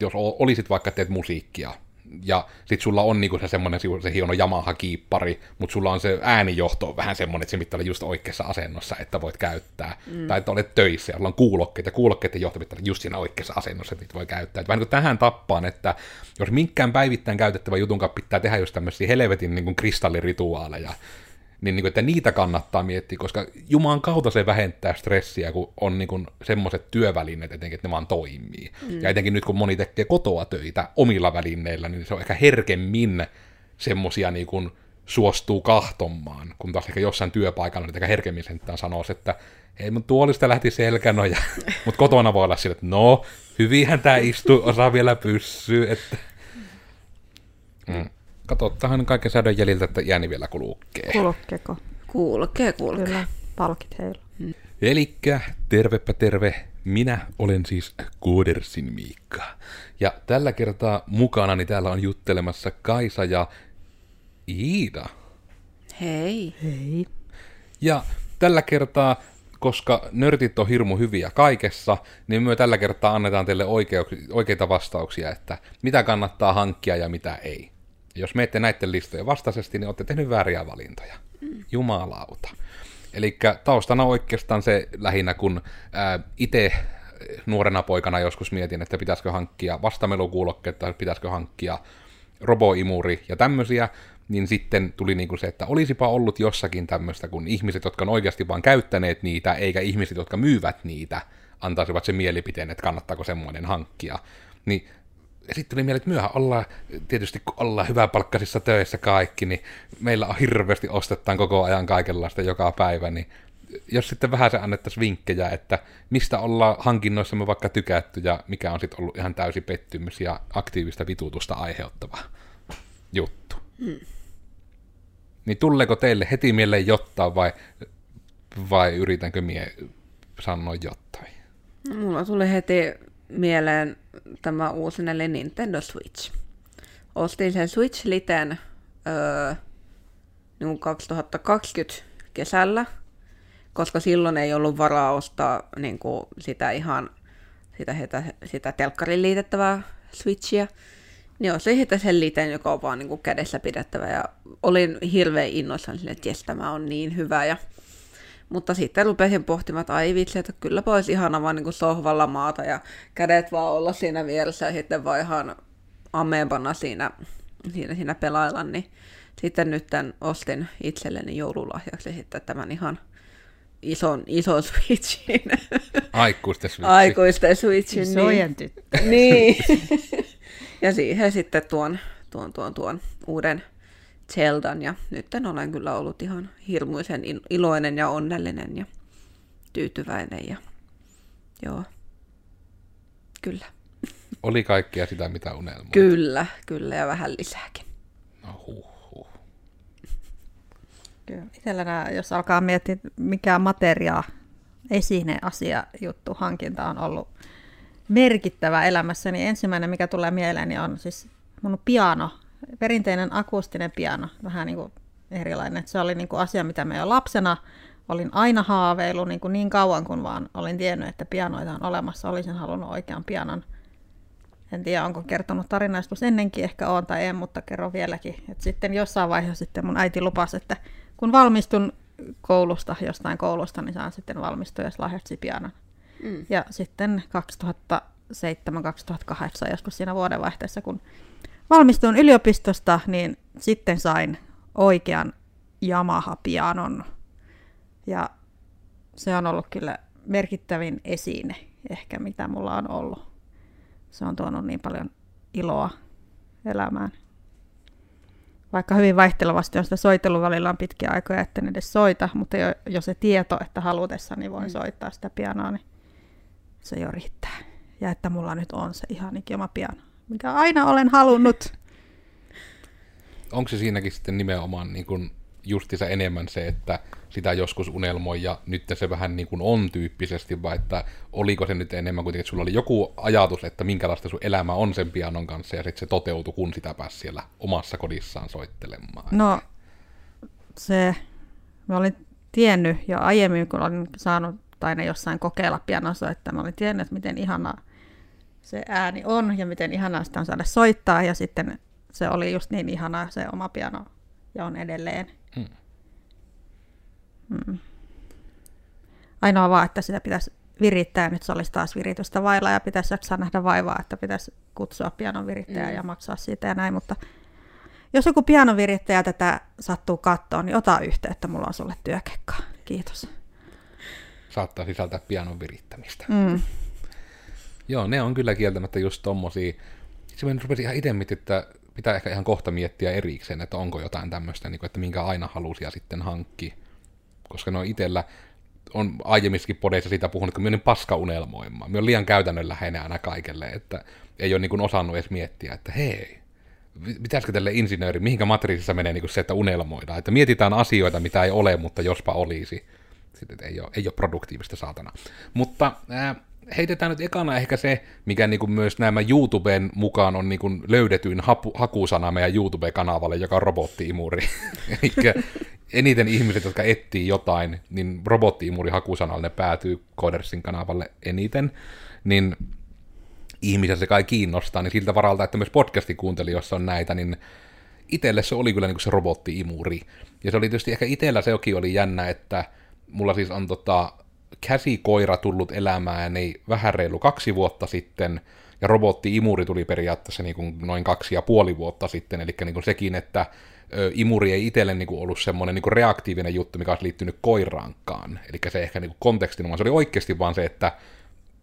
jos olisit vaikka teet musiikkia, ja sit sulla on niinku se semmoinen se hieno Yamaha-kiippari, mutta sulla on se äänijohto on vähän semmoinen, että se pitää olla just oikeassa asennossa, että voit käyttää. Mm. Tai että olet töissä ja sulla on kuulokkeet, ja kuulokkeiden johto pitää olla just siinä oikeassa asennossa, että niitä voi käyttää. Et vähän niin kuin tähän tappaan, että jos minkään päivittäin käytettävä jutun pitää tehdä just tämmöisiä helvetin niin kuin kristallirituaaleja, niin, niin kuin, että niitä kannattaa miettiä, koska Jumalan kautta se vähentää stressiä, kun on niin kuin, semmoiset työvälineet etenkin, että ne vaan toimii. Mm. Ja etenkin nyt, kun moni tekee kotoa töitä omilla välineillä, niin se on ehkä herkemmin semmosia niin kuin, suostuu kahtomaan, kun taas ehkä jossain työpaikalla niin ehkä herkemmin sentään sanoisi, että ei mun tuolista lähti selkänoja, mutta kotona voi olla sille, että no, hyvinhän tämä istuu, osaa vielä pyssyä, että... Mm. Katsotaan kaiken säädön jäljiltä, että jääni vielä kulkee. Kulkeeko? Kulkee, kulkee. Kyllä, palkit heillä. Hmm. Elikkä tervepä terve, minä olen siis Koodersin Miikka. Ja tällä kertaa mukana niin täällä on juttelemassa Kaisa ja Iida. Hei. Hei. Ja tällä kertaa, koska nörtit on hirmu hyviä kaikessa, niin me tällä kertaa annetaan teille oikeita vastauksia, että mitä kannattaa hankkia ja mitä ei jos menette näiden listojen vastaisesti, niin olette tehnyt vääriä valintoja. Mm. Jumalauta. Eli taustana oikeastaan se lähinnä, kun itse nuorena poikana joskus mietin, että pitäisikö hankkia vastamelukuulokkeet tai pitäisikö hankkia roboimuri ja tämmöisiä, niin sitten tuli niinku se, että olisipa ollut jossakin tämmöistä, kun ihmiset, jotka on oikeasti vaan käyttäneet niitä, eikä ihmiset, jotka myyvät niitä, antaisivat sen mielipiteen, että kannattaako semmoinen hankkia. Niin sitten tuli mieleen, että myöhän ollaan, tietysti kun ollaan hyväpalkkaisissa töissä kaikki, niin meillä on hirveästi ostetaan koko ajan kaikenlaista joka päivä, niin jos sitten vähän se annettaisiin vinkkejä, että mistä ollaan hankinnoissamme vaikka tykätty ja mikä on sitten ollut ihan täysi pettymys ja aktiivista vitutusta aiheuttava juttu. Hmm. Niin tuleeko teille heti mieleen jotain vai, vai yritänkö mie sanoa jotain? Mulla tuli heti mieleen tämä uusi eli Nintendo Switch. Ostin sen Switch Liten öö, niin 2020 kesällä, koska silloin ei ollut varaa ostaa niin kuin sitä ihan sitä, sitä, sitä telkkarin liitettävää Switchia. Niin ostin sitten sen liten, joka on vaan niin kuin kädessä pidettävä. Ja olin hirveän innoissani että jes, tämä on niin hyvä. Ja mutta sitten rupesin pohtimaan, että ai vitsi, että kyllä olisi ihana vaan niin kuin sohvalla maata ja kädet vaan olla siinä vieressä ja sitten vaan ihan ameenpana siinä, siinä, siinä pelailla, niin sitten nyt tämän ostin itselleni joululahjaksi sitten tämän ihan ison, ison switchin. Aikuisten switchin. Aikuisten switchin. Isojen niin. tyttö. Niin. ja siihen sitten tuon, tuon, tuon, tuon uuden Zeldan ja nyt olen kyllä ollut ihan hirmuisen iloinen ja onnellinen ja tyytyväinen ja joo, kyllä. Oli kaikkea sitä, mitä unelmoit. Kyllä, kyllä ja vähän lisääkin. No huh, huh. Kyllä. Itsellä jos alkaa miettiä, mikä materia, esine, asia, juttu, hankinta on ollut merkittävä elämässä, niin ensimmäinen, mikä tulee mieleeni, on siis mun piano perinteinen akustinen piano, vähän niin kuin erilainen. Se oli niin kuin asia, mitä me jo lapsena olin aina haaveillut niin, kuin niin kauan kuin vaan olin tiennyt, että pianoita on olemassa. Olisin halunnut oikean pianon. En tiedä, onko kertonut tarinaistus ennenkin, ehkä on tai en, mutta kerron vieläkin. Et sitten jossain vaiheessa sitten mun äiti lupasi, että kun valmistun koulusta, jostain koulusta, niin saan sitten valmistua, jos lahjaksi pianon. Mm. Ja sitten 2007-2008, joskus siinä vuodenvaihteessa, kun valmistuin yliopistosta, niin sitten sain oikean Yamaha-pianon. Ja se on ollut kyllä merkittävin esine ehkä, mitä mulla on ollut. Se on tuonut niin paljon iloa elämään. Vaikka hyvin vaihtelevasti on sitä soitellut välillä on pitkiä aikoja, että en edes soita, mutta jo, jo se tieto, että halutessani voin mm. soittaa sitä pianoa, niin se jo riittää. Ja että mulla nyt on se ihan ikima piano mikä aina olen halunnut. Onko se siinäkin sitten nimenomaan niin kuin justissa enemmän se, että sitä joskus unelmoi ja nyt se vähän niin kuin on tyyppisesti, vai että oliko se nyt enemmän kuitenkin, että sulla oli joku ajatus, että minkälaista sun elämä on sen pianon kanssa ja sitten se toteutui, kun sitä pääsi siellä omassa kodissaan soittelemaan? No se, mä olin tiennyt jo aiemmin, kun olin saanut aina jossain kokeilla pianosoittaa, mä olin tiennyt, että miten ihanaa se ääni on ja miten ihanaa sitä on saada soittaa. Ja sitten se oli just niin ihanaa se oma piano ja on edelleen. Hmm. Mm. Ainoa vaan, että sitä pitäisi virittää. Nyt se olisi taas viritystä vailla ja pitäisi jaksaa nähdä vaivaa, että pitäisi kutsua pianon virittäjää Mm. ja maksaa siitä ja näin. Mutta jos joku pianovirittäjä tätä sattuu kattoon, niin ota yhteyttä. Mulla on sulle työkekkaa. Kiitos. Saattaa sisältää pianon virittämistä. Mm. Joo, ne on kyllä kieltämättä just tommosia. Se mä rupesin ihan itse että pitää ehkä ihan kohta miettiä erikseen, että onko jotain tämmöistä, niin että minkä aina halusia sitten hankki. Koska no itellä on aiemmissakin podeissa siitä puhunut, kun mä niin paska unelmoimaan. Mä oon liian käytännönläheinen aina kaikelle, että ei ole niin osannut edes miettiä, että hei, pitäisikö tälle insinööri, mihinkä matriisissa menee niin se, että unelmoidaan. Että mietitään asioita, mitä ei ole, mutta jospa olisi. Sitten ei ole, ei ole produktiivista saatana. Mutta ää, heitetään nyt ekana ehkä se, mikä niin kuin myös nämä YouTuben mukaan on niin kuin löydetyin hapu, hakusana meidän YouTube-kanavalle, joka on robottiimuri. Eli eniten ihmiset, jotka etsii jotain, niin robottiimuri hakusanalle ne päätyy Codersin kanavalle eniten. Niin ihmisiä se kai kiinnostaa, niin siltä varalta, että myös podcastin kuuntelijoissa on näitä, niin itselle se oli kyllä niin kuin se robottiimuri. Ja se oli tietysti ehkä itsellä sekin oli jännä, että mulla siis on tota, käsikoira tullut elämääni vähän reilu kaksi vuotta sitten, ja robottiimuri tuli periaatteessa niin kuin noin kaksi ja puoli vuotta sitten, eli niin kuin sekin, että imuri ei itselle niin kuin ollut semmoinen niin kuin reaktiivinen juttu, mikä olisi liittynyt koiraankaan. Eli se ehkä niin kuin kontekstin, se oli oikeasti vaan se, että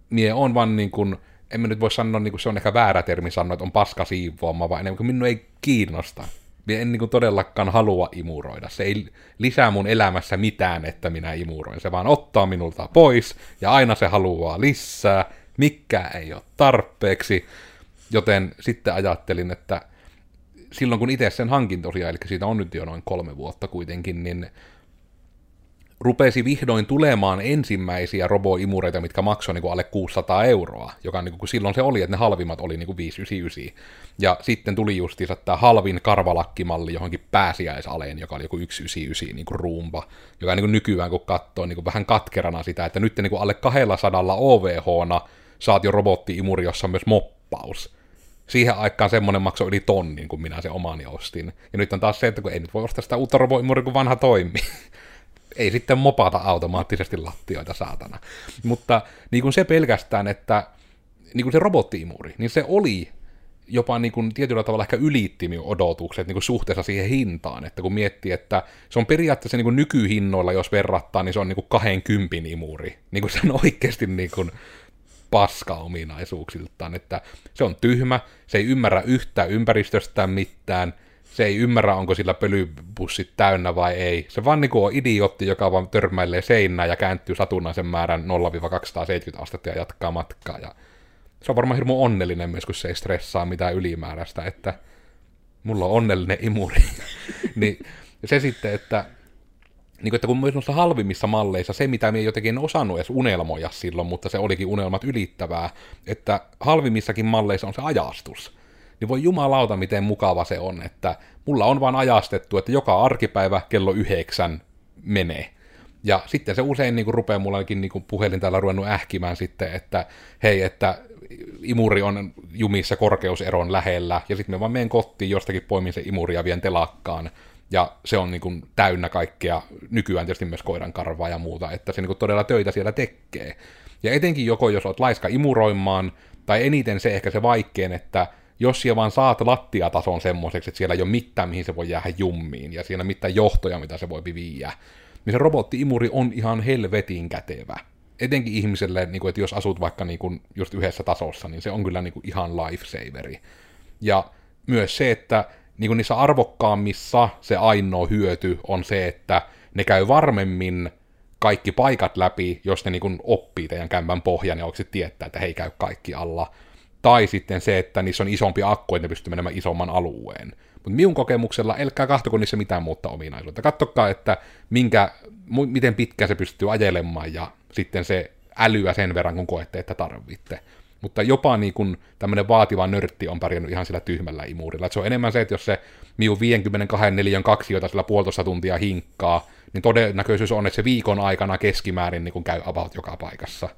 mie on vaan niin kuin, en mä nyt voi sanoa, niin kuin se on ehkä väärä termi sanoa, että on paska siivoama, vaan enemmän kuin minun ei kiinnosta. Mie en niin todellakaan halua imuroida. Se ei lisää mun elämässä mitään, että minä imuroin. Se vaan ottaa minulta pois, ja aina se haluaa lisää, mikä ei ole tarpeeksi. Joten sitten ajattelin, että silloin kun itse sen hankin tosiaan, eli siitä on nyt jo noin kolme vuotta kuitenkin, niin rupesi vihdoin tulemaan ensimmäisiä roboimureita, mitkä maksoi niin kuin alle 600 euroa, joka niin kuin, silloin se oli, että ne halvimmat oli niin kuin 599. Ja sitten tuli justiinsa tämä halvin karvalakkimalli johonkin pääsiäisaleen, joka oli joku 199 niin kuin ruumba, joka niin kuin nykyään kun katsoo niin kuin vähän katkerana sitä, että nyt niin kuin alle 200 OVH-na saat jo robottiimuri, jossa on myös moppaus siihen aikaan semmoinen maksoi yli tonnin, kun minä se omani ostin. Ja nyt on taas se, että kun ei nyt voi ostaa sitä uutta roboimuria, kun vanha toimii. ei sitten mopata automaattisesti lattioita, saatana. Mutta niin kuin se pelkästään, että niin kuin se robottiimuri, niin se oli jopa niin kuin tietyllä tavalla ehkä ylitti minun odotukset niin kuin suhteessa siihen hintaan, että kun miettii, että se on periaatteessa niin kuin nykyhinnoilla, jos verrattaa, niin se on niin kuin 20 imuri. Niin kuin se on oikeasti niin kuin paska ominaisuuksiltaan, että se on tyhmä, se ei ymmärrä yhtään ympäristöstään mitään, se ei ymmärrä, onko sillä pölypussit täynnä vai ei. Se vaan niin on idiootti, joka vaan törmäilee seinään ja kääntyy satunnaisen määrän 0-270 astetta ja jatkaa matkaa. Ja se on varmaan hirmu onnellinen myös, kun se ei stressaa mitään ylimääräistä, että mulla on onnellinen imuri. niin se sitten, että niin kuin, että kun myös noissa halvimmissa malleissa se, mitä ei jotenkin osannut edes unelmoja silloin, mutta se olikin unelmat ylittävää, että halvimmissakin malleissa on se ajastus. Niin voi jumalauta, miten mukava se on, että mulla on vaan ajastettu, että joka arkipäivä kello yhdeksän menee. Ja sitten se usein niin kuin rupeaa mullakin niin kuin puhelin täällä ruvennut ähkimään sitten, että hei, että imuri on jumissa korkeuseron lähellä, ja sitten me vaan menen kotiin jostakin poimin se imuri ja vien telakkaan, ja se on niin kuin täynnä kaikkea, nykyään tietysti myös koiran karvaa ja muuta, että se niin kuin todella töitä siellä tekee. Ja etenkin joko jos oot laiska imuroimaan, tai eniten se ehkä se vaikein, että jos siellä vaan saat lattiatason semmoiseksi, että siellä ei ole mitään, mihin se voi jäädä jummiin, ja siellä mitään johtoja, mitä se voi viiä, niin se robotti-imuri on ihan helvetin kätevä. Etenkin ihmiselle, niin kuin, että jos asut vaikka niin kuin just yhdessä tasossa, niin se on kyllä niin kuin ihan lifesaveri. Ja myös se, että niin kuin niissä arvokkaammissa se ainoa hyöty on se, että ne käy varmemmin kaikki paikat läpi, jos ne niin kuin oppii teidän kämpän pohjan ja oikeasti tietää, että hei käy kaikki alla. Tai sitten se, että niissä on isompi akku, että ne pystyy menemään isomman alueen. Mutta minun kokemuksella, älkää kahtoko niissä mitään muuta ominaisuutta. Kattokaa, että minkä, miten pitkään se pystyy ajelemaan ja sitten se älyä sen verran, kun koette, että tarvitte. Mutta jopa niin kuin tämmöinen vaativa nörtti on pärjännyt ihan sillä tyhmällä imurilla. Et se on enemmän se, että jos se miu 52 neliön kaksioita sillä puolitoista tuntia hinkkaa, niin todennäköisyys on, että se viikon aikana keskimäärin niin kuin käy about joka paikassa.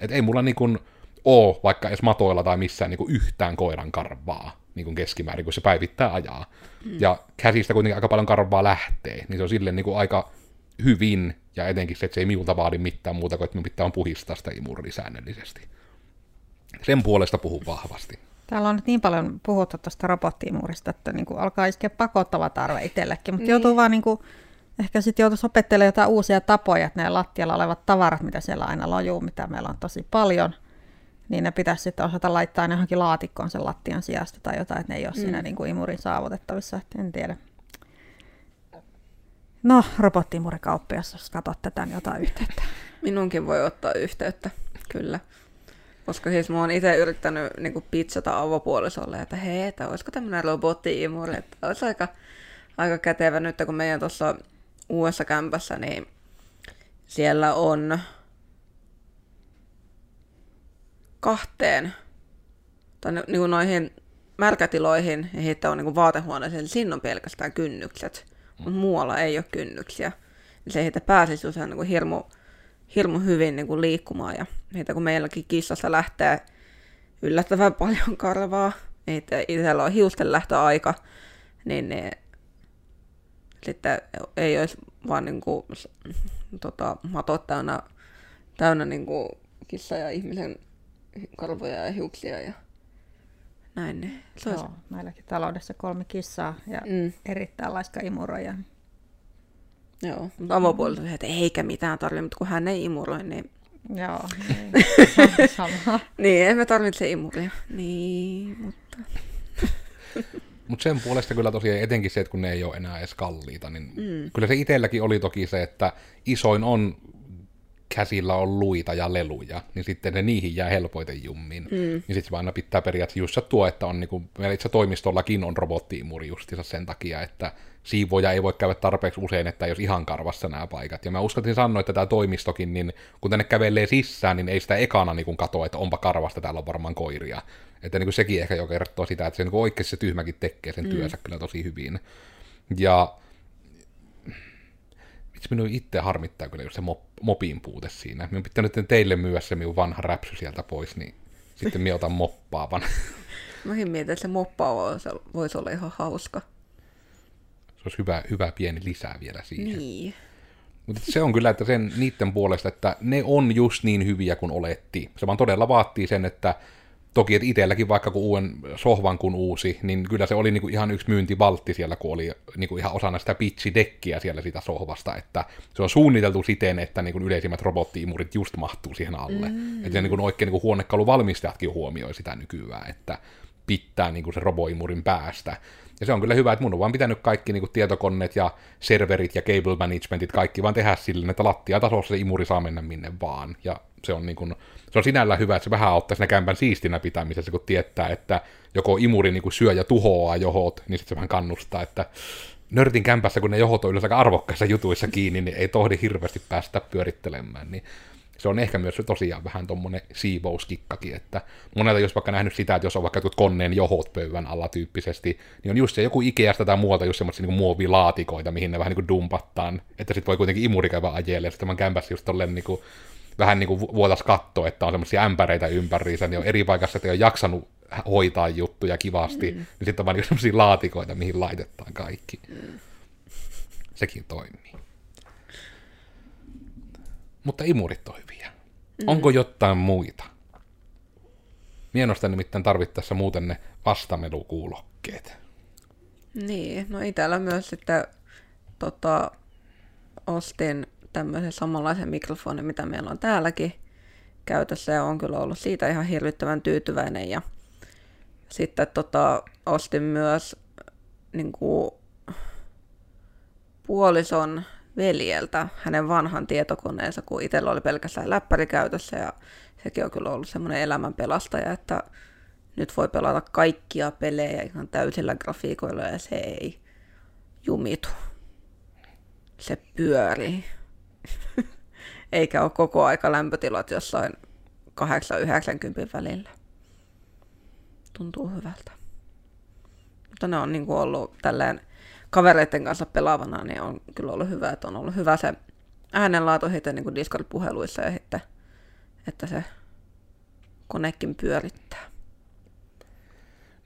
Et ei mulla niin kuin ole vaikka edes matoilla tai missään niin kuin yhtään koiran karvaa niin kuin keskimäärin, kun se päivittää ajaa. Mm. Ja käsistä kuitenkin aika paljon karvaa lähtee, niin se on silleen niin kuin aika hyvin, ja etenkin se, että se ei minulta vaadi mitään muuta kuin, että minun pitää on puhistaa sitä imuria säännöllisesti. Sen puolesta puhun vahvasti. Täällä on nyt niin paljon puhuttu tuosta robottiimurista, että niin kuin alkaa iskeä pakottava tarve itsellekin, mutta niin. joutuu vaan niin kuin, ehkä sitten joutuisi opettelemaan jotain uusia tapoja, että ne lattialla olevat tavarat, mitä siellä aina lojuu, mitä meillä on tosi paljon, niin ne pitäisi sitten osata laittaa ne johonkin laatikkoon sen lattian sijasta tai jotain, että ne ei ole mm. siinä niin kuin imurin saavutettavissa, että en tiedä. No, robottiimurikauppias, jos katsot tätä, niin ota yhteyttä. Minunkin voi ottaa yhteyttä, kyllä. Koska siis mä oon itse yrittänyt niin pizzata avopuolisolle, että hei, että olisiko tämmöinen robotti-imuri, että olisi aika, aika kätevä nyt, kun meidän tuossa uudessa kämpässä, niin siellä on kahteen, tai niin kuin noihin märkätiloihin ja sitten on niin vaatehuoneeseen, siinä on pelkästään kynnykset, mutta muualla ei ole kynnyksiä. Se ei pääsisi usein niin hirmu, hirmu hyvin niin kuin liikkumaan. Ja heitä kun meilläkin kissassa lähtee yllättävän paljon karvaa, että itsellä on hiusten lähtöaika, niin ne, sitten ei olisi vaan niin kuin, tota, matot täynnä, täynnä niin kuin kissa ja ihmisen karvoja ja hiuksia ja näin. Niin se Joo, olisi... meilläkin taloudessa kolme kissaa ja mm. erittäin laiska imuroja. Joo, mutta avopuolelta että eikä mitään tarvitse, mutta kun hän ei imuroi, niin... Joo, niin. sama. niin, emme tarvitse imuria. Niin, mutta... Mutta sen puolesta kyllä tosiaan etenkin se, että kun ne ei ole enää edes kalliita, niin mm. kyllä se itselläkin oli toki se, että isoin on käsillä on luita ja leluja, niin sitten ne niihin jää helpoiten jummiin. Mm. Niin sitten se aina pitää periaatteessa just tuo, että on niinku, meillä itse toimistollakin on robottiimuri justiinsa sen takia, että siivoja ei voi käydä tarpeeksi usein, että jos ihan karvassa nämä paikat. Ja mä uskaltin sanoa, että tämä toimistokin, niin kun tänne kävelee sisään, niin ei sitä ekana niin katoa, että onpa karvasta, täällä on varmaan koiria. Että niin kuin sekin ehkä jo kertoo sitä, että se niin oikeasti se tyhmäkin tekee sen mm. työnsä kyllä tosi hyvin. Ja itse minun itse harmittaa kyllä just se mop, mopin puute siinä. Minun pitää nyt teille myydä se minun vanha räpsy sieltä pois, niin sitten minä otan moppaavan. Mäkin mietin, että se moppaava voisi olla ihan hauska. Se olisi hyvä, hyvä pieni lisää vielä siihen. Niin. Mutta se on kyllä, että sen niiden puolesta, että ne on just niin hyviä kuin oletti. Se vaan todella vaatii sen, että toki, että itselläkin vaikka kun uuden sohvan kun uusi, niin kyllä se oli niinku ihan yksi myyntivaltti siellä, kun oli niinku ihan osana sitä pitchidekkiä siellä sitä sohvasta, että se on suunniteltu siten, että niinku yleisimmät robottiimurit just mahtuu siihen alle. Mm. Että niinku oikein niinku huonekaluvalmistajatkin huomioi sitä nykyään, että pitää niinku se roboimurin päästä. Ja se on kyllä hyvä, että mun on vaan pitänyt kaikki niin kuin tietokoneet ja serverit ja cable managementit, kaikki vaan tehdä silleen, että lattiatasossa se imuri saa mennä minne vaan. Ja se on, niin kuin, se on sinällään hyvä, että se vähän auttaa siinä kämpän siistinä pitämisessä, kun tietää, että joko imuri niin kuin syö ja tuhoaa johot, niin sitten se vähän kannustaa, että nörtin kämpässä, kun ne johot on yleensä aika arvokkaissa jutuissa kiinni, niin ei tohdi hirveästi päästä pyörittelemään, niin se on ehkä myös tosiaan vähän tuommoinen siivouskikkakin, että monelta jos vaikka nähnyt sitä, että jos on vaikka koneen johot pöydän alla tyyppisesti, niin on just se joku Ikeasta tai muualta just semmoisia niin muovilaatikoita, mihin ne vähän niin kuin dumpattaan, että sitten voi kuitenkin imuri käydä ajelle, ja sitten kämpässä just tolleen niin kuin, vähän niin kuin vuotas katsoa, että on semmoisia ämpäreitä ympäriinsä, niin on eri paikassa, että ei ole jaksanut hoitaa juttuja kivasti, mm. niin sitten on vaan niin semmoisia laatikoita, mihin laitetaan kaikki. Mm. Sekin toimii. Mutta imurit on hyviä. Mm. Onko jotain muita? Mienosta nimittäin tarvittaessa muuten ne vastamelukuulokkeet. Niin, no itsellä myös sitten tota, ostin tämmöisen samanlaisen mikrofonin, mitä meillä on täälläkin käytössä ja on kyllä ollut siitä ihan hirvittävän tyytyväinen. Ja sitten tota, ostin myös niin kuin, puolison veljeltä hänen vanhan tietokoneensa, kun itsellä oli pelkästään läppäri käytössä ja sekin on kyllä ollut semmoinen elämän pelastaja, että nyt voi pelata kaikkia pelejä ihan täysillä grafiikoilla ja se ei jumitu. Se pyörii. Eikä ole koko aika lämpötilat jossain 8-90 välillä. Tuntuu hyvältä. Mutta ne on niin kuin ollut tälleen kavereiden kanssa pelaavana, niin on kyllä ollut hyvä, että on ollut hyvä se äänenlaatu sitten niin Discord-puheluissa ja sitten, että se konekin pyörittää.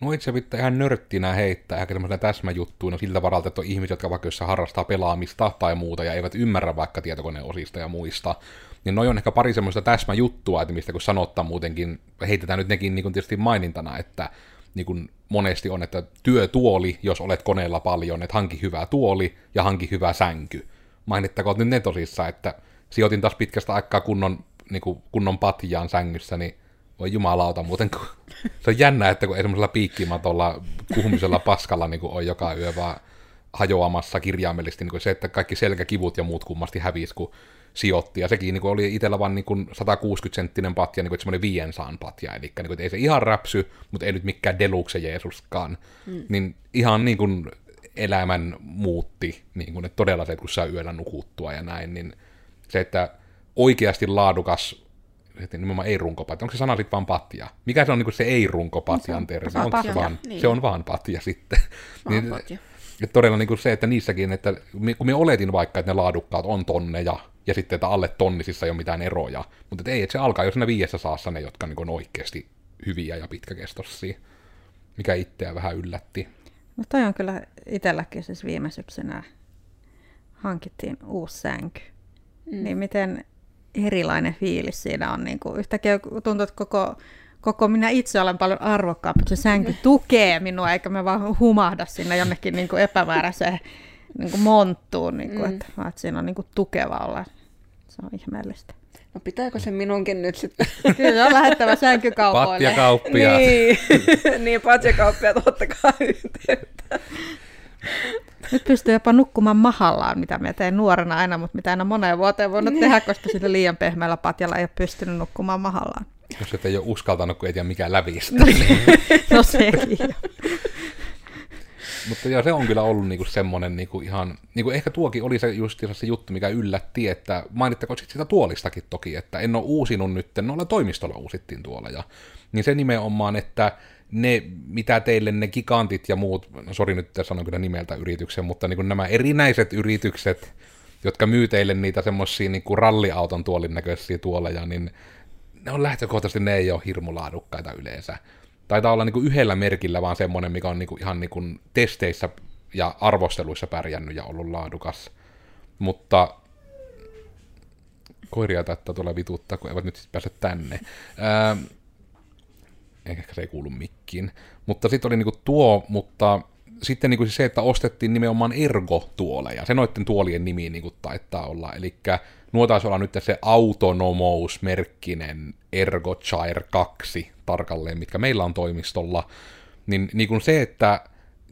No itse pitää ihan nörttinä heittää ehkä tämmöisenä täsmäjuttuina siltä varalta, että on ihmisiä, jotka vaikka jos harrastaa pelaamista tai muuta ja eivät ymmärrä vaikka tietokoneosista ja muista, niin noin on ehkä pari semmoista täsmäjuttua, että mistä kun sanottaa muutenkin, heitetään nyt nekin niin tietysti mainintana, että niin kuin monesti on, että työtuoli, jos olet koneella paljon, että hanki hyvä tuoli ja hanki hyvä sänky. Mainittakoon nyt ne tosissaan, että sijoitin taas pitkästä aikaa kunnon, niin kuin kunnon patjaan sängyssä, niin voi jumalauta muuten, kun se on jännä, että kun ei semmoisella piikkimatolla, kuhumisella paskalla niin kuin on joka yö vaan hajoamassa kirjaimellisesti niin kuin se, että kaikki selkäkivut ja muut kummasti hävisi, kun sijoitti. Ja sekin niin kuin oli itsellä vain niin 160-senttinen patja, niin kuin semmoinen viiensaan patja. Eli niin kuin, ei se ihan räpsy, mutta ei nyt mikään deluxe Jeesuskaan. Mm. Niin ihan niin kuin elämän muutti, niin kuin, että todella se, että kun saa yöllä nukuttua ja näin, niin se, että oikeasti laadukas että nimenomaan ei-runkopatja. Onko se sana sitten vaan patja? Mikä se on niin se ei-runkopatjan termi? Se, on se, vaan, niin. se on vaan patja sitten. Vaan niin, patja. Että todella niin kuin se, että niissäkin, että kun me oletin vaikka, että ne laadukkaat on tonneja, ja sitten, että alle tonnisissa ei ole mitään eroja, mutta että ei, että se alkaa jo siinä viidessä saassa ne, jotka niin on oikeasti hyviä ja pitkäkestoisia, mikä itseä vähän yllätti. No toi on kyllä itselläkin siis viime syksynä hankittiin uusi sänky. Mm. Niin miten erilainen fiilis siinä on. Niin kuin yhtäkkiä tuntuu, että koko, koko minä itse olen paljon arvokkaampi, se sänky tukee minua, eikä me vaan humahda sinne jonnekin niin kuin epämääräiseen niin kuin monttuun, niin kuin, mm. että, että siinä on niin kuin tukeva olla. Se on ihmeellistä. No pitääkö se minunkin nyt sitten? Kyllä on lähettävä sänkykauppoille. Patjakauppia. Niin, niin patjakauppia ottakaa yhteyttä. Nyt pystyy jopa nukkumaan mahallaan, mitä me tein nuorena aina, mutta mitä en ole moneen vuoteen voinut niin. tehdä, koska sillä liian pehmeällä patjalla ei ole pystynyt nukkumaan mahallaan. Jos et ei ole uskaltanut, kun ei tiedä mikä lävistä. no sekin Mutta joo, se on kyllä ollut niinku semmoinen niinku ihan, niinku ehkä tuokin oli se just se juttu, mikä yllätti, että mainittako sitten sitä tuolistakin toki, että en ole uusinut nyt, noilla toimistolla uusittiin tuolla, ja niin se nimenomaan, että ne, mitä teille ne gigantit ja muut, no sori nyt sanon kyllä nimeltä yrityksen, mutta niin nämä erinäiset yritykset, jotka myy teille niitä semmoisia niin kuin ralliauton tuolin näköisiä tuoleja, niin ne on lähtökohtaisesti, ne ei ole hirmu laadukkaita yleensä. Taitaa olla niin kuin yhdellä merkillä vaan semmoinen, mikä on niin kuin ihan niin kuin testeissä ja arvosteluissa pärjännyt ja ollut laadukas. Mutta koiria taittaa tulla vituttaa, kun eivät nyt sitten pääse tänne. Ää, ehkä se ei kuulu mikkiin. Mutta sitten oli niinku tuo, mutta sitten niinku se, että ostettiin nimenomaan Ergo-tuoleja. Se noiden tuolien nimi niinku taittaa olla. Eli nuo taisi olla nyt se Autonomous-merkkinen Ergo Chair 2 tarkalleen, mitkä meillä on toimistolla. Niin, niin kuin se, että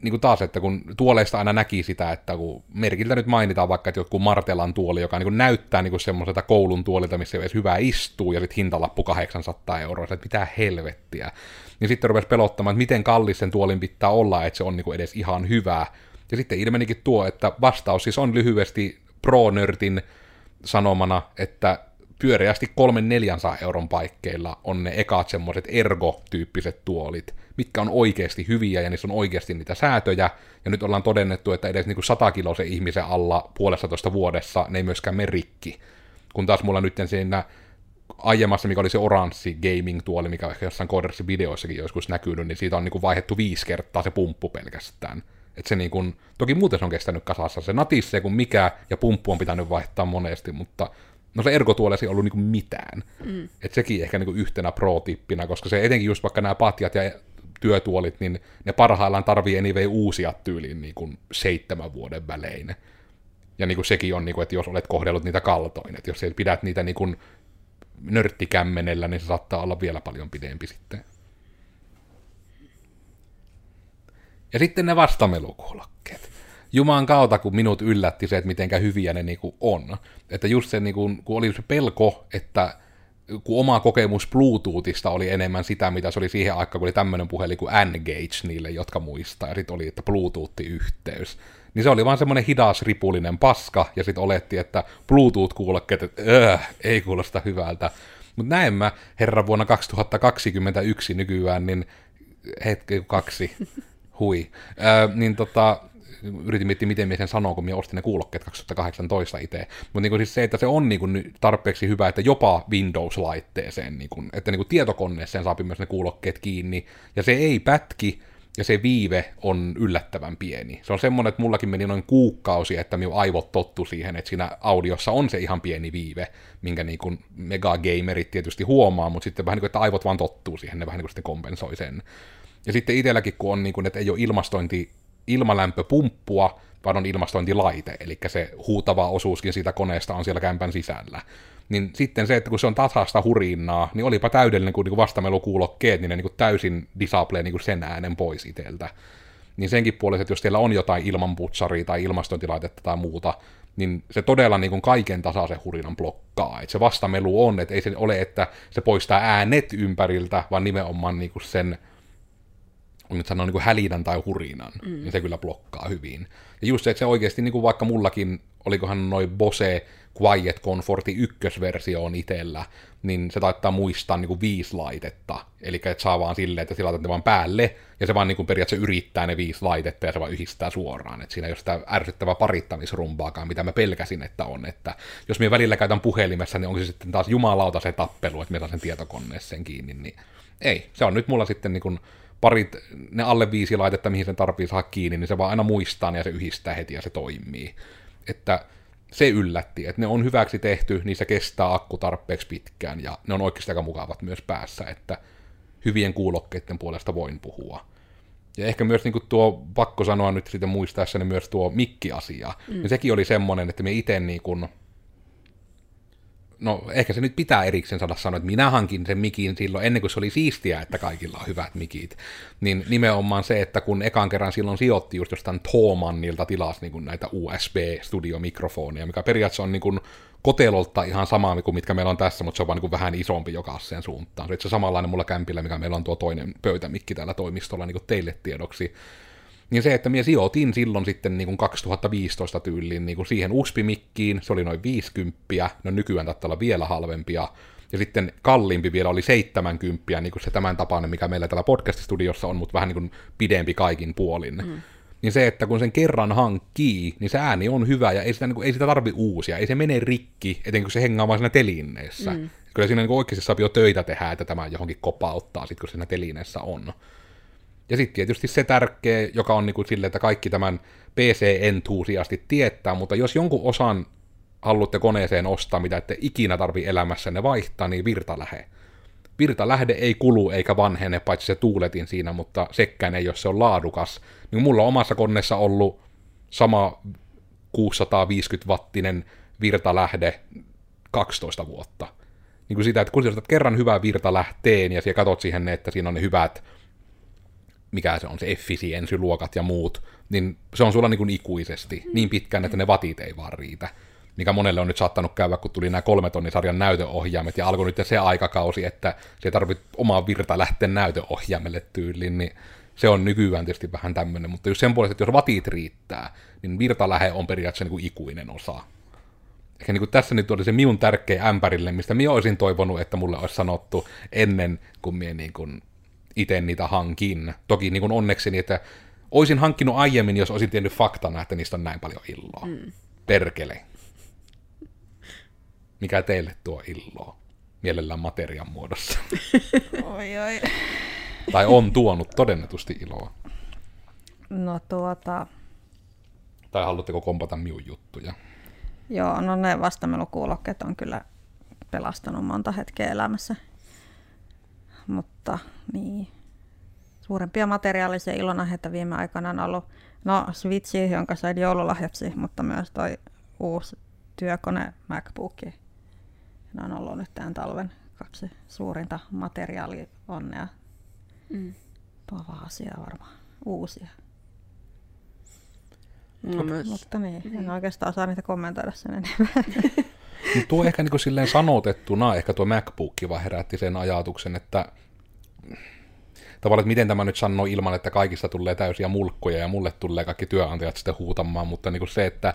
niin kuin taas, että kun tuoleista aina näki sitä, että kun merkiltä nyt mainitaan vaikka, että joku Martelan tuoli, joka niin kuin näyttää niin semmoiselta koulun tuolilta, missä ei edes hyvä istuu, ja sitten hintalappu 800 euroa, että mitä helvettiä. Niin sitten rupesi pelottamaan, että miten kallis sen tuolin pitää olla, että se on niin kuin edes ihan hyvä. Ja sitten ilmenikin tuo, että vastaus siis on lyhyesti pro-nörtin sanomana, että pyöreästi 300-400 euron paikkeilla on ne ekat semmoiset ergo-tyyppiset tuolit, mitkä on oikeasti hyviä ja niissä on oikeasti niitä säätöjä, ja nyt ollaan todennettu, että edes niin 100 kiloisen ihmisen alla puolestatoista vuodessa ne ei myöskään merikki. Kun taas mulla nyt siinä aiemmassa, mikä oli se oranssi gaming-tuoli, mikä ehkä jossain Codersin videoissakin joskus näkynyt, niin siitä on niin kuin vaihdettu viisi kertaa se pumppu pelkästään. Et se niin kuin, toki muuten se on kestänyt kasassa, se natissee kuin mikä, ja pumppu on pitänyt vaihtaa monesti, mutta no se ergotuolesi ei ollut niinku mitään. Mm. Et sekin ehkä niinku yhtenä pro-tippinä, koska se etenkin just vaikka nämä patjat ja työtuolit, niin ne parhaillaan tarvii anyway uusia tyyliin niinku seitsemän vuoden välein. Ja niinku sekin on, niinku, että jos olet kohdellut niitä kaltoin, että jos et pidät niitä niinku nörttikämmenellä, niin se saattaa olla vielä paljon pidempi sitten. Ja sitten ne vastamelukuulokkeet. Juman kautta, kun minut yllätti se, että mitenkä hyviä ne niinku on. Että just se, niinku, kun oli se pelko, että kun oma kokemus Bluetoothista oli enemmän sitä, mitä se oli siihen aikaan, kun oli tämmöinen puhelin kuin N-Gage niille, jotka muistaa, ja sitten oli, että Bluetooth-yhteys. Niin se oli vaan semmoinen hidas ripullinen paska, ja sitten oletti, että Bluetooth-kuulokkeet, että öö, ei kuulosta hyvältä. Mutta näin mä, herra, vuonna 2021 nykyään, niin hetki kaksi, hui, öö, niin tota, yritin miettiä, miten minä sen sanon, kun minä ostin ne kuulokkeet 2018 itse. Mutta niin siis se, että se on niin kuin tarpeeksi hyvä, että jopa Windows-laitteeseen, niin kuin, että niin kuin tietokoneeseen saa myös ne kuulokkeet kiinni, ja se ei pätki, ja se viive on yllättävän pieni. Se on semmoinen, että mullakin meni noin kuukausi, että minun aivot tottu siihen, että siinä audiossa on se ihan pieni viive, minkä niin kuin megagamerit tietysti huomaa, mutta sitten vähän niin kuin, että aivot vaan tottuu siihen, ne vähän niin kuin sitten kompensoi sen. Ja sitten itselläkin, kun on niin kuin, että ei ole ilmastointi, ilmalämpöpumppua, vaan on ilmastointilaite, eli se huutava osuuskin siitä koneesta on siellä kämpän sisällä. Niin sitten se, että kun se on tasasta hurinnaa, niin olipa täydellinen, kun niin vastamelukuulokkeet, niin ne niin kuin täysin disable niin kuin sen äänen pois itseltä. Niin senkin puolesta, että jos teillä on jotain ilmanputsaria tai ilmastointilaitetta tai muuta, niin se todella niin kuin kaiken tasaisen hurinan blokkaa. Et se vastamelu on, että ei se ole, että se poistaa äänet ympäriltä, vaan nimenomaan niin kuin sen kun nyt sanoo niin kuin hälinän tai hurinan, mm. niin se kyllä blokkaa hyvin. Ja just se, että se oikeasti, niin kuin vaikka mullakin, olikohan noin Bose Quiet Comforti ykkösversio on itellä, niin se taittaa muistaa niin kuin viisi laitetta. Eli että saa vaan silleen, että sillä ne vaan päälle, ja se vaan niin kuin periaatteessa yrittää ne viisi laitetta, ja se vaan yhdistää suoraan. Että siinä ei ole sitä ärsyttävää parittamisrumpaakaan, mitä mä pelkäsin, että on. Että jos minä välillä käytän puhelimessa, niin onko se sitten taas jumalauta se tappelu, että minä saan sen tietokoneeseen kiinni, niin ei. Se on nyt mulla sitten niin kuin parit, ne alle viisi laitetta, mihin sen tarvii saada kiinni, niin se vaan aina muistaa ja se yhdistää heti ja se toimii. Että se yllätti, että ne on hyväksi tehty, niin se kestää akku tarpeeksi pitkään ja ne on oikeasti aika mukavat myös päässä, että hyvien kuulokkeiden puolesta voin puhua. Ja ehkä myös niin kuin tuo, pakko sanoa nyt sitten muistaessani myös tuo mikki-asia, mm. niin sekin oli semmoinen, että me itse niin kuin, no ehkä se nyt pitää erikseen saada sanoa, että minä hankin sen mikin silloin, ennen kuin se oli siistiä, että kaikilla on hyvät mikit. Niin nimenomaan se, että kun ekan kerran silloin sijoitti just jostain Thomannilta tilas niin kuin näitä USB-studiomikrofoneja, mikä periaatteessa on niin kuin kotelolta ihan sama kuin mitkä meillä on tässä, mutta se on vaan niin kuin vähän isompi jokaiseen suuntaan. Se on samanlainen mulla kämpillä, mikä meillä on tuo toinen pöytämikki täällä toimistolla niin kuin teille tiedoksi. Niin se, että minä sijoitin silloin sitten niin kuin 2015 tyyliin niin kuin siihen USB-mikkiin, se oli noin 50, no nykyään täyttää olla vielä halvempia, ja sitten kalliimpi vielä oli 70, niin kuin se tämän tapainen, mikä meillä täällä podcast-studiossa on, mutta vähän niin kuin pidempi kaikin puolin. Mm. Niin se, että kun sen kerran hankkii, niin se ääni on hyvä ja ei sitä, niin kuin, ei sitä tarvi uusia, ei se mene rikki, etenkin kun se hengaa vaan siinä telineessä. Mm. Kyllä siinä niin oikeasti saa jo töitä tehdä, että tämä johonkin kopauttaa, sit, kun siinä telineessä on. Ja sitten tietysti se tärkeä, joka on niin kuin sille, että kaikki tämän PC-entuusiasti tietää, mutta jos jonkun osan haluatte koneeseen ostaa, mitä ette ikinä tarvi elämässänne vaihtaa, niin virtalähe. Virtalähde ei kulu eikä vanhene, paitsi se tuuletin siinä, mutta sekään ei, jos se on laadukas. Niin mulla on omassa koneessa ollut sama 650-wattinen virtalähde 12 vuotta. Niin kuin sitä, että kun sä kerran hyvää virtalähteen ja siellä katsot siihen, että siinä on ne hyvät mikä se on, se efficiency-luokat ja muut, niin se on sulla niin kuin ikuisesti, niin pitkään, että ne vatit ei vaan riitä. Mikä monelle on nyt saattanut käydä, kun tuli nämä kolmetonnisarjan näytöohjaimet, ja alkoi nyt se aikakausi, että se tarvitsee omaa virta lähteä näytöohjaimelle tyyliin, niin se on nykyään tietysti vähän tämmöinen, mutta jos sen puolesta, että jos vatit riittää, niin virtalähe on periaatteessa niin kuin ikuinen osa. Ehkä niin kuin tässä nyt oli se minun tärkeä ämpärille, mistä minä olisin toivonut, että mulle olisi sanottu ennen kuin minä niin kuin itse niitä hankin. Toki niin kuin onnekseni, että olisin hankkinut aiemmin, jos olisin tiennyt faktana, että niistä on näin paljon illoa. Mm. Perkele. Mikä teille tuo illoa? Mielellään materian muodossa. oi, oi. tai on tuonut todennetusti iloa. No tuota... Tai haluatteko kompata minun juttuja? Joo, no ne vastamelukuulokkeet on kyllä pelastanut monta hetkeä elämässä mutta niin, suurempia materiaalisia ilonaiheita viime aikana on ollut, no Switchi, jonka sain joululahjaksi, mutta myös toi uusi työkone MacBook. Ne on ollut nyt tämän talven kaksi suurinta materiaalionnea. Mm. Pava asia varmaan, uusia. No, myös. Mutta niin, en niin. oikeastaan osaa niitä kommentoida sen enemmän. Niin tuo ehkä niin silleen sanotettuna, ehkä tuo MacBook vaan herätti sen ajatuksen, että tavallaan, että miten tämä nyt sanoo ilman, että kaikista tulee täysiä mulkkuja ja mulle tulee kaikki työnantajat sitten huutamaan, mutta niin se, että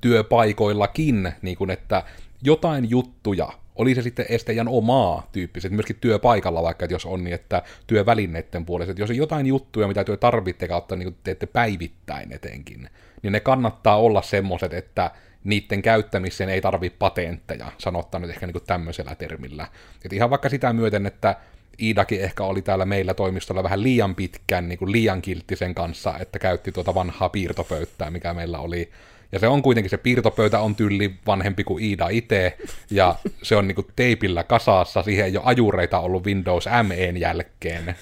työpaikoillakin, niin kuin, että jotain juttuja oli se sitten estejan omaa tyyppiset, myöskin työpaikalla vaikka, että jos on niin, että työvälineiden puolesta, että jos on jotain juttuja, mitä työ tarvitte kautta niin teette päivittäin etenkin, niin ne kannattaa olla semmoiset, että niiden käyttämiseen ei tarvi patentteja, sanottaa nyt ehkä niin tämmöisellä termillä. Et ihan vaikka sitä myöten, että Iidakin ehkä oli täällä meillä toimistolla vähän liian pitkän, niin kuin liian kilttisen kanssa, että käytti tuota vanhaa piirtopöytää, mikä meillä oli. Ja se on kuitenkin, se piirtopöytä on tylli vanhempi kuin Iida itse, ja se on niin kuin teipillä kasassa, siihen ei ole ajureita ollut Windows MEn jälkeen,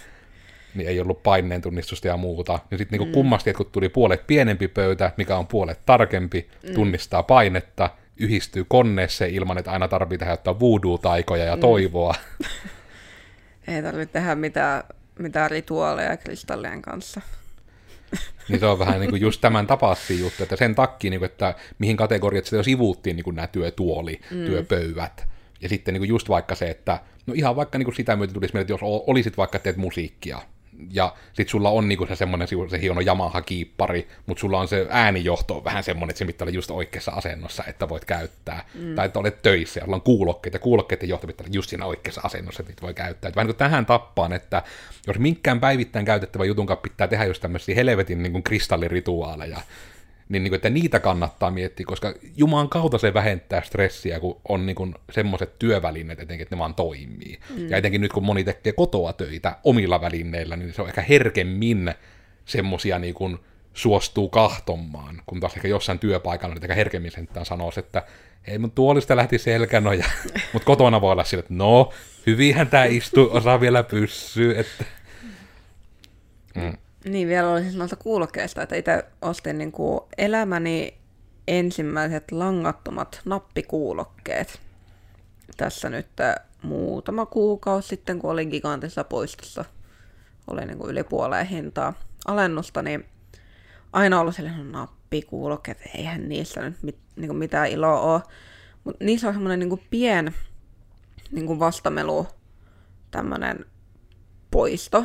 niin ei ollut paineen tunnistusta ja muuta. Niin sitten niin mm. kummasti, että kun tuli puolet pienempi pöytä, mikä on puolet tarkempi, mm. tunnistaa painetta, yhdistyy koneeseen ilman, että aina tarvitsee tehdä jotain voodoo-taikoja ja mm. toivoa. Ei tarvitse tehdä mitään, mitään rituaaleja kristallien kanssa. niin se on vähän niin kuin just tämän tapaisia juttu, että sen takia, niin kuin, että mihin kategoriat sitä jo sivuuttiin niin kuin nämä työtuoli, mm. työpöydät. Ja sitten niin kuin just vaikka se, että no ihan vaikka niin kuin sitä myötä tulisi mieleen, että jos olisit vaikka teet musiikkia, ja sit sulla on niinku se semmonen se hieno Yamaha-kiippari, mutta sulla on se äänijohto vähän semmonen, että se pitää olla just oikeassa asennossa, että voit käyttää. Mm. Tai että olet töissä ja sulla on kuulokkeet, ja kuulokkeiden johto pitää olla just siinä oikeassa asennossa, että voi käyttää. Et vähän niin kuin tähän tappaan, että jos minkään päivittäin käytettävä jutun pitää tehdä just tämmöisiä helvetin niin kuin kristallirituaaleja, niin, niin kuin, että niitä kannattaa miettiä, koska Jumalan kautta se vähentää stressiä, kun on niin kuin, semmoiset työvälineet etenkin, että ne vaan toimii. Mm. Ja etenkin nyt, kun moni tekee kotoa töitä omilla välineillä, niin se on ehkä herkemmin semmosia niin kuin, suostuu kahtomaan, kun taas ehkä jossain työpaikalla niin ehkä herkemmin sen sanoisi, että ei mun tuolista lähti selkänoja, mutta kotona voi olla sille, että no, hyvinhän tämä istuu, osaa vielä pyssyä, että... Mm. Niin, vielä oli siis noista kuulokkeista, että itse ostin niin kuin elämäni ensimmäiset langattomat nappikuulokkeet. Tässä nyt muutama kuukausi sitten, kun olin gigantisessa poistossa, oli niin kuin yli puoleen hintaa alennusta, niin aina ollut sellainen nappikuulokkeet, eihän niissä nyt mit, niin kuin mitään iloa ole. Mutta niissä on semmoinen niin pien niin kuin vastamelu, tämmöinen poisto,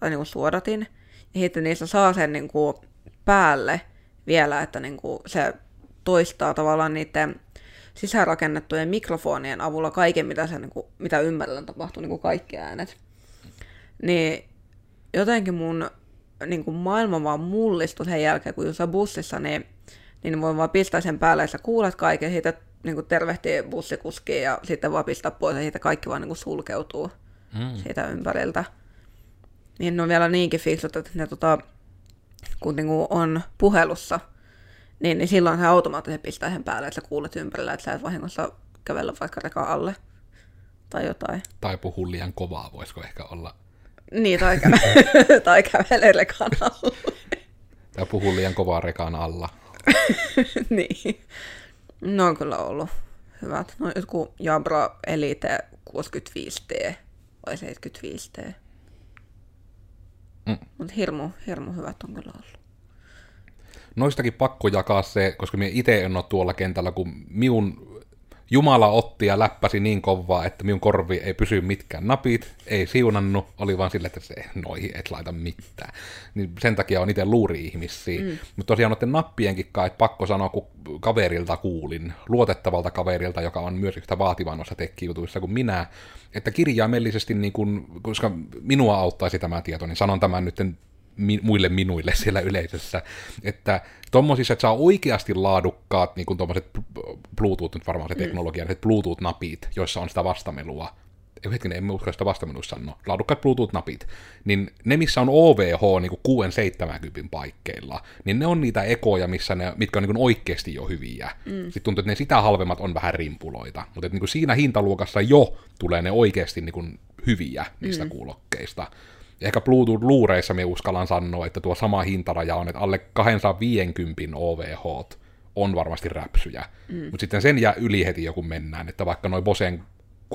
tai niin kuin suodatin, ja sitten niissä saa sen niin kuin päälle vielä, että niin kuin se toistaa tavallaan niiden sisäänrakennettujen mikrofonien avulla kaiken, mitä, se, niin kuin, mitä ympärillä tapahtuu, niin kuin kaikki äänet. Niin jotenkin mun niin kuin maailma vaan mullistui sen jälkeen, kun jossain bussissa, niin, niin voin vaan pistää sen päälle, että sä kuulet kaiken, siitä niin kuin tervehtii bussikuskiin ja sitten vaan pistää pois ja siitä kaikki vaan niin kuin sulkeutuu mm. siitä ympäriltä niin ne on vielä niinkin fiksut, että ne tota, kun niinku on puhelussa, niin, niin silloin se automaattisesti pistää sen päälle, että sä kuulet ympärillä, että sä et vahingossa kävellä vaikka rekaan alle tai jotain. Tai puhu liian kovaa, voisiko ehkä olla. Niin, tai, kä- tai kävele rekan alle. Tai puhu liian kovaa rekan alla. niin. Ne on kyllä ollut hyvät. No jotkut Jabra Elite 65T vai 75T. Mm. Mutta hirmu, hirmu hyvät on kyllä ollut. Noistakin pakko jakaa se, koska minä itse en ole tuolla kentällä, kun minun Jumala otti ja läppäsi niin kovaa, että minun korvi ei pysy mitkään napit, ei siunannut, oli vaan sille, että se noihin et laita mitään. Niin sen takia on itse luuri-ihmisiä. Mm. Mutta tosiaan noiden nappienkin kai, että pakko sanoa, kun kaverilta kuulin, luotettavalta kaverilta, joka on myös yhtä vaativan noissa tekkijutuissa kuin minä, että kirjaimellisesti, niin kun, koska minua auttaisi tämä tieto, niin sanon tämän nyt mi- muille minuille siellä yleisössä, että tommosissa, että saa oikeasti laadukkaat, niin kuin tommoset Bluetooth, nyt varmaan se mm. teknologia, mm. Bluetooth-napit, joissa on sitä vastamelua, hetkinen, en usko sitä vastamelussa sanoa, laadukkaat Bluetooth-napit, niin ne, missä on OVH niin kuin 670 paikkeilla, niin ne on niitä ekoja, missä ne, mitkä on niin kuin oikeasti jo hyviä. Mm. Sitten tuntuu, että ne sitä halvemmat on vähän rimpuloita, mutta että niin kuin siinä hintaluokassa jo tulee ne oikeasti niin kuin hyviä niistä mm. kuulokkeista ehkä Bluetooth-luureissa me uskallan sanoa, että tuo sama hintaraja on, että alle 250 OVH on varmasti räpsyjä. Mm. Mutta sitten sen jää yli heti joku mennään, että vaikka noin Bosen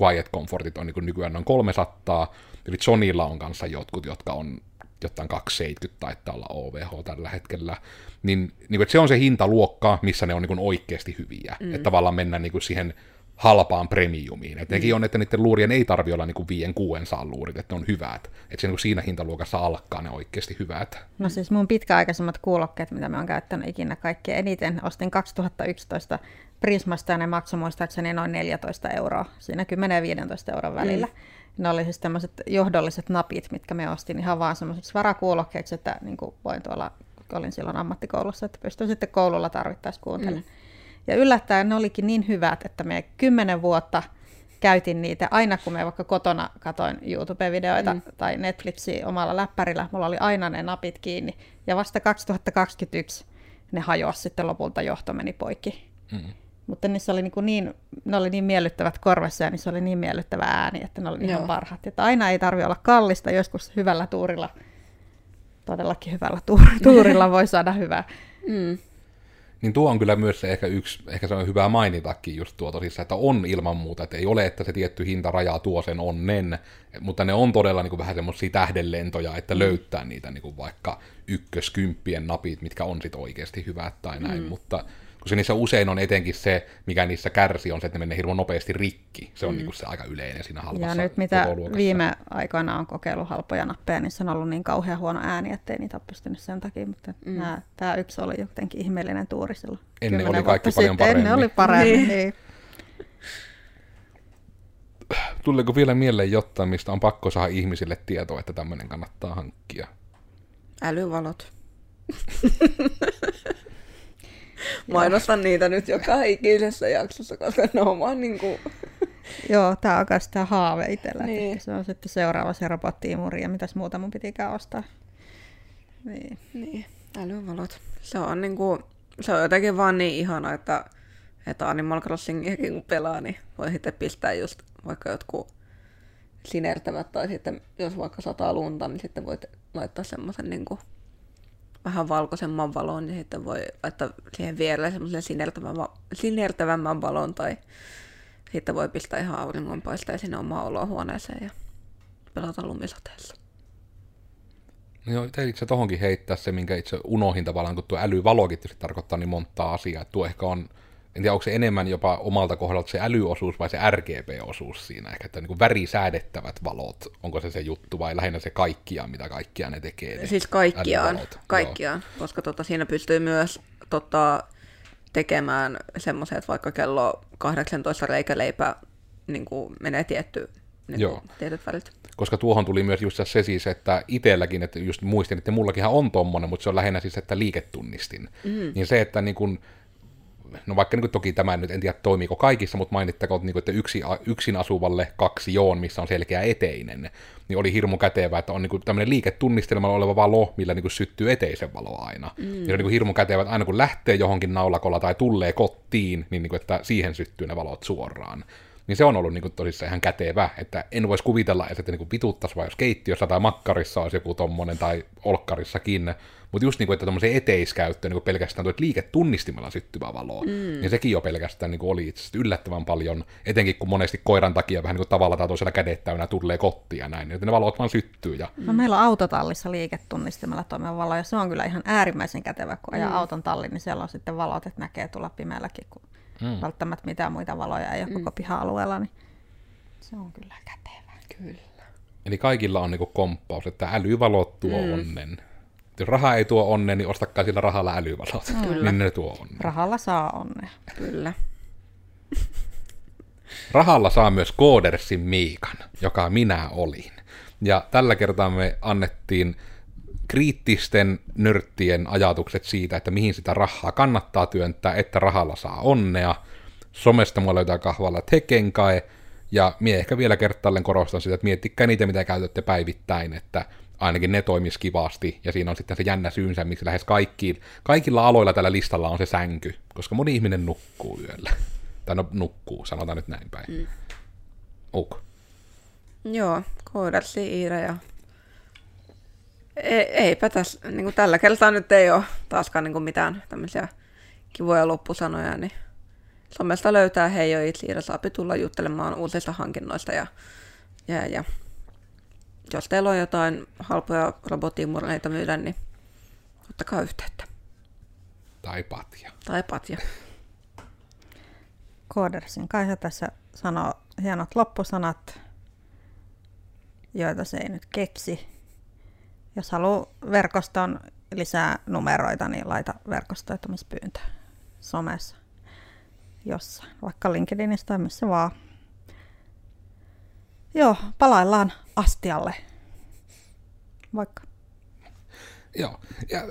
Quiet Comfortit on niin nykyään noin 300, eli Sonylla on kanssa jotkut, jotka on jotain 270 taitaa olla OVH tällä hetkellä, niin, niin että se on se hintaluokka, missä ne on niin oikeasti hyviä. Mm. Että tavallaan mennään niin siihen halpaan premiumiin. Et nekin on, että niiden luurien ei tarvi olla niinku viien kuuen saan luurit, että ne on hyvät. Että se niinku siinä hintaluokassa alkaa ne oikeasti hyvät. No siis mun pitkäaikaisemmat kuulokkeet, mitä mä oon käyttänyt ikinä kaikkein eniten, ostin 2011 Prismasta ja ne maksoi muistaakseni noin 14 euroa, siinä 10-15 euron välillä. Mm. Ne oli siis tämmöiset johdolliset napit, mitkä me ostin ihan vaan semmoisiksi varakuulokkeiksi, että niin kuin voin tuolla, olin silloin ammattikoulussa, että pystyn sitten koululla tarvittaessa kuuntelemaan. Mm. Ja yllättäen ne olikin niin hyvät, että me kymmenen vuotta käytin niitä aina, kun me vaikka kotona katoin YouTube-videoita mm. tai Netflixiä omalla läppärillä. Mulla oli aina ne napit kiinni. Ja vasta 2021 ne hajosi sitten lopulta, johto meni poikki. Mm. Mutta niissä oli niin, niin, ne oli niin miellyttävät korvassa ja niissä oli niin miellyttävä ääni, että ne oli Joo. ihan parhaat. Että aina ei tarvi olla kallista, joskus hyvällä tuurilla, todellakin hyvällä tuurilla voi saada hyvää. Mm niin tuo on kyllä myös se ehkä yksi, ehkä se on hyvä mainitakin just tuo tosissaan, että on ilman muuta, että ei ole, että se tietty hintaraja tuo sen onnen, mutta ne on todella niin kuin vähän semmoisia tähdenlentoja, että mm. löytää niitä niin kuin vaikka ykköskymppien napit, mitkä on sitten oikeasti hyvät tai näin, mm. mutta koska niissä usein on etenkin se, mikä niissä kärsii, on se, että ne menee hirveän nopeasti rikki. Se on mm. niin kuin se aika yleinen siinä halvassa Ja nyt mitä viime aikoina on kokeillut halpoja nappeja, niin se on ollut niin kauhean huono ääni, ettei niitä ole pystynyt sen takia, mutta mm. nämä, tämä yksi oli jotenkin ihmeellinen tuuri silloin. Ennen oli kaikki paljon paremmin. Ennen oli paremmin, niin. niin. Tuleeko vielä mieleen jotain, mistä on pakko saada ihmisille tietoa, että tämmöinen kannattaa hankkia? Älyvalot. Mainostan niitä nyt joka ikisessä jaksossa, koska ne on vaan niin kuin... Joo, tämä on myös tämä haave itsellä. Niin. Se on sitten seuraava se robottiimuri ja mitäs muuta mun pitikään ostaa. Niin. niin. Älyvalot. Se on, niin kuin, se on jotenkin vaan niin ihana, että, että Animal Crossingiakin kun pelaa, niin voi sitten pistää just vaikka jotkut sinertävät tai sitten jos vaikka sataa lunta, niin sitten voit laittaa semmoisen niin kuin vähän valkoisemman valon, niin sitten voi laittaa siihen vierelle semmoisen sinertävämmän, sinertävämmän valon, tai sitten voi pistää ihan auringonpaisteen sinne omaan olohuoneeseen ja pelata lumisateessa. No joo, itse tohonkin heittää se, minkä itse unohin tavallaan, kun tuo älyvalokin tarkoittaa niin montaa asiaa. Että tuo ehkä on en tiedä, onko se enemmän jopa omalta kohdalta se älyosuus vai se RGB-osuus siinä, ehkä että niin värisäädettävät valot, onko se se juttu vai lähinnä se kaikkiaan, mitä kaikkia ne tekee. Ne siis kaikkiaan, kaikkiaan koska tota, siinä pystyy myös tota, tekemään semmoiset, että vaikka kello 18 reikäleipä niin kuin menee tietty, niin Joo. tietyt välit. Koska tuohon tuli myös just se siis, että itselläkin, että just muistin, että mullakinhan on tommonen, mutta se on lähinnä siis, että liiketunnistin. Mm. Niin se, että niin kun no vaikka niin toki tämä nyt en tiedä toimiiko kaikissa, mutta mainittakoon, niin että yksi, yksin asuvalle kaksi joon, missä on selkeä eteinen, niin oli hirmu kätevä, että on niin tämmöinen liiketunnistelmalla oleva valo, millä niin syttyy eteisen valo aina. Mm. Ja on niin hirmu kätevä, että aina kun lähtee johonkin naulakolla tai tulee kotiin, niin, niin kuin, että siihen syttyy ne valot suoraan. Niin se on ollut niin kuin, tosissaan ihan kätevä, että en voisi kuvitella, että niin vituttaisi vai jos keittiössä tai makkarissa olisi joku tommonen tai olkkarissakin, mutta just niin kuin, että tuommoisen eteiskäyttö niin pelkästään tuo liiketunnistimella syttyvä valo, mm. niin sekin jo pelkästään niin kuin oli itse yllättävän paljon, etenkin kun monesti koiran takia vähän niin kuin tavalla tai toisella kädet täynnä tulee kotiin ja näin, että ne valot vaan syttyy. Ja... No, meillä on autotallissa liiketunnistimella toimiva valo, ja se on kyllä ihan äärimmäisen kätevä, kun ajaa mm. auton talliin, niin siellä on sitten valot, että näkee tulla pimeälläkin, kun mm. välttämättä mitään muita valoja ei ole mm. koko piha-alueella, niin se on kyllä kätevä. Kyllä. Eli kaikilla on niinku komppaus, että älyvalot tuo mm. onnen jos raha ei tuo onnea, niin ostakaa sillä rahalla älyvalot. Kyllä. Niin ne tuo onnea. Rahalla saa onnea. Kyllä. Rahalla saa myös Koodersin Miikan, joka minä olin. Ja tällä kertaa me annettiin kriittisten nörttien ajatukset siitä, että mihin sitä rahaa kannattaa työntää, että rahalla saa onnea. Somesta mua löytää kahvalla Tekenkae, ja mie ehkä vielä kertaalleen korostan sitä, että miettikää niitä, mitä käytätte päivittäin, että ainakin ne toimisi kivasti, ja siinä on sitten se jännä syynsä, miksi lähes kaikkiin, kaikilla aloilla tällä listalla on se sänky, koska moni ihminen nukkuu yöllä. Tai no nukkuu, sanotaan nyt näin päin. Mm. Uk. Joo, koodarsi Iira ja ei, eipä tässä, niin kuin tällä kertaa nyt ei ole taaskaan niin kuin mitään tämmöisiä kivoja loppusanoja, niin somesta löytää hei jo itse saapi tulla juttelemaan uusista hankinnoista ja, ja, ja jos teillä on jotain halpoja robottiimurneita myydä, niin ottakaa yhteyttä. Tai patja. Tai patja. Koodersin. Kaisa tässä sanoo hienot loppusanat, joita se ei nyt keksi. Jos haluaa verkoston lisää numeroita, niin laita verkostoitumispyyntö somessa jossain, vaikka LinkedInistä tai missä vaan. Joo, palaillaan astialle. Vaikka. Joo, ja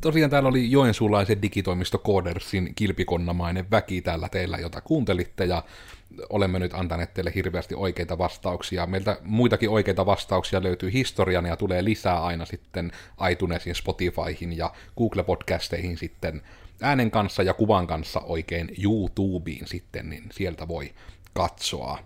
tosiaan täällä oli joensuulaisen digitoimisto Codersin kilpikonnamainen väki täällä teillä, jota kuuntelitte, ja olemme nyt antaneet teille hirveästi oikeita vastauksia. Meiltä muitakin oikeita vastauksia löytyy historian ja tulee lisää aina sitten iTunesin, Spotifyhin ja Google-podcasteihin sitten äänen kanssa ja kuvan kanssa oikein YouTubeen sitten, niin sieltä voi katsoa.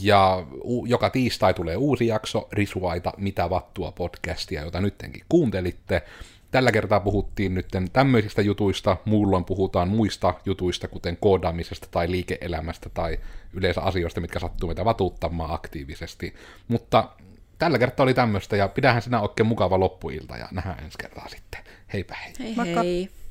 Ja u- joka tiistai tulee uusi jakso Risuaita Mitä vattua podcastia, jota nyttenkin kuuntelitte. Tällä kertaa puhuttiin nyt tämmöisistä jutuista, muulloin puhutaan muista jutuista, kuten koodaamisesta tai liike-elämästä tai yleensä asioista, mitkä sattuu meitä vatuuttamaan aktiivisesti. Mutta tällä kertaa oli tämmöistä ja pidähän sinä oikein mukava loppuilta ja nähdään ensi kertaa sitten. Heipä hei. Hei Moikka. hei.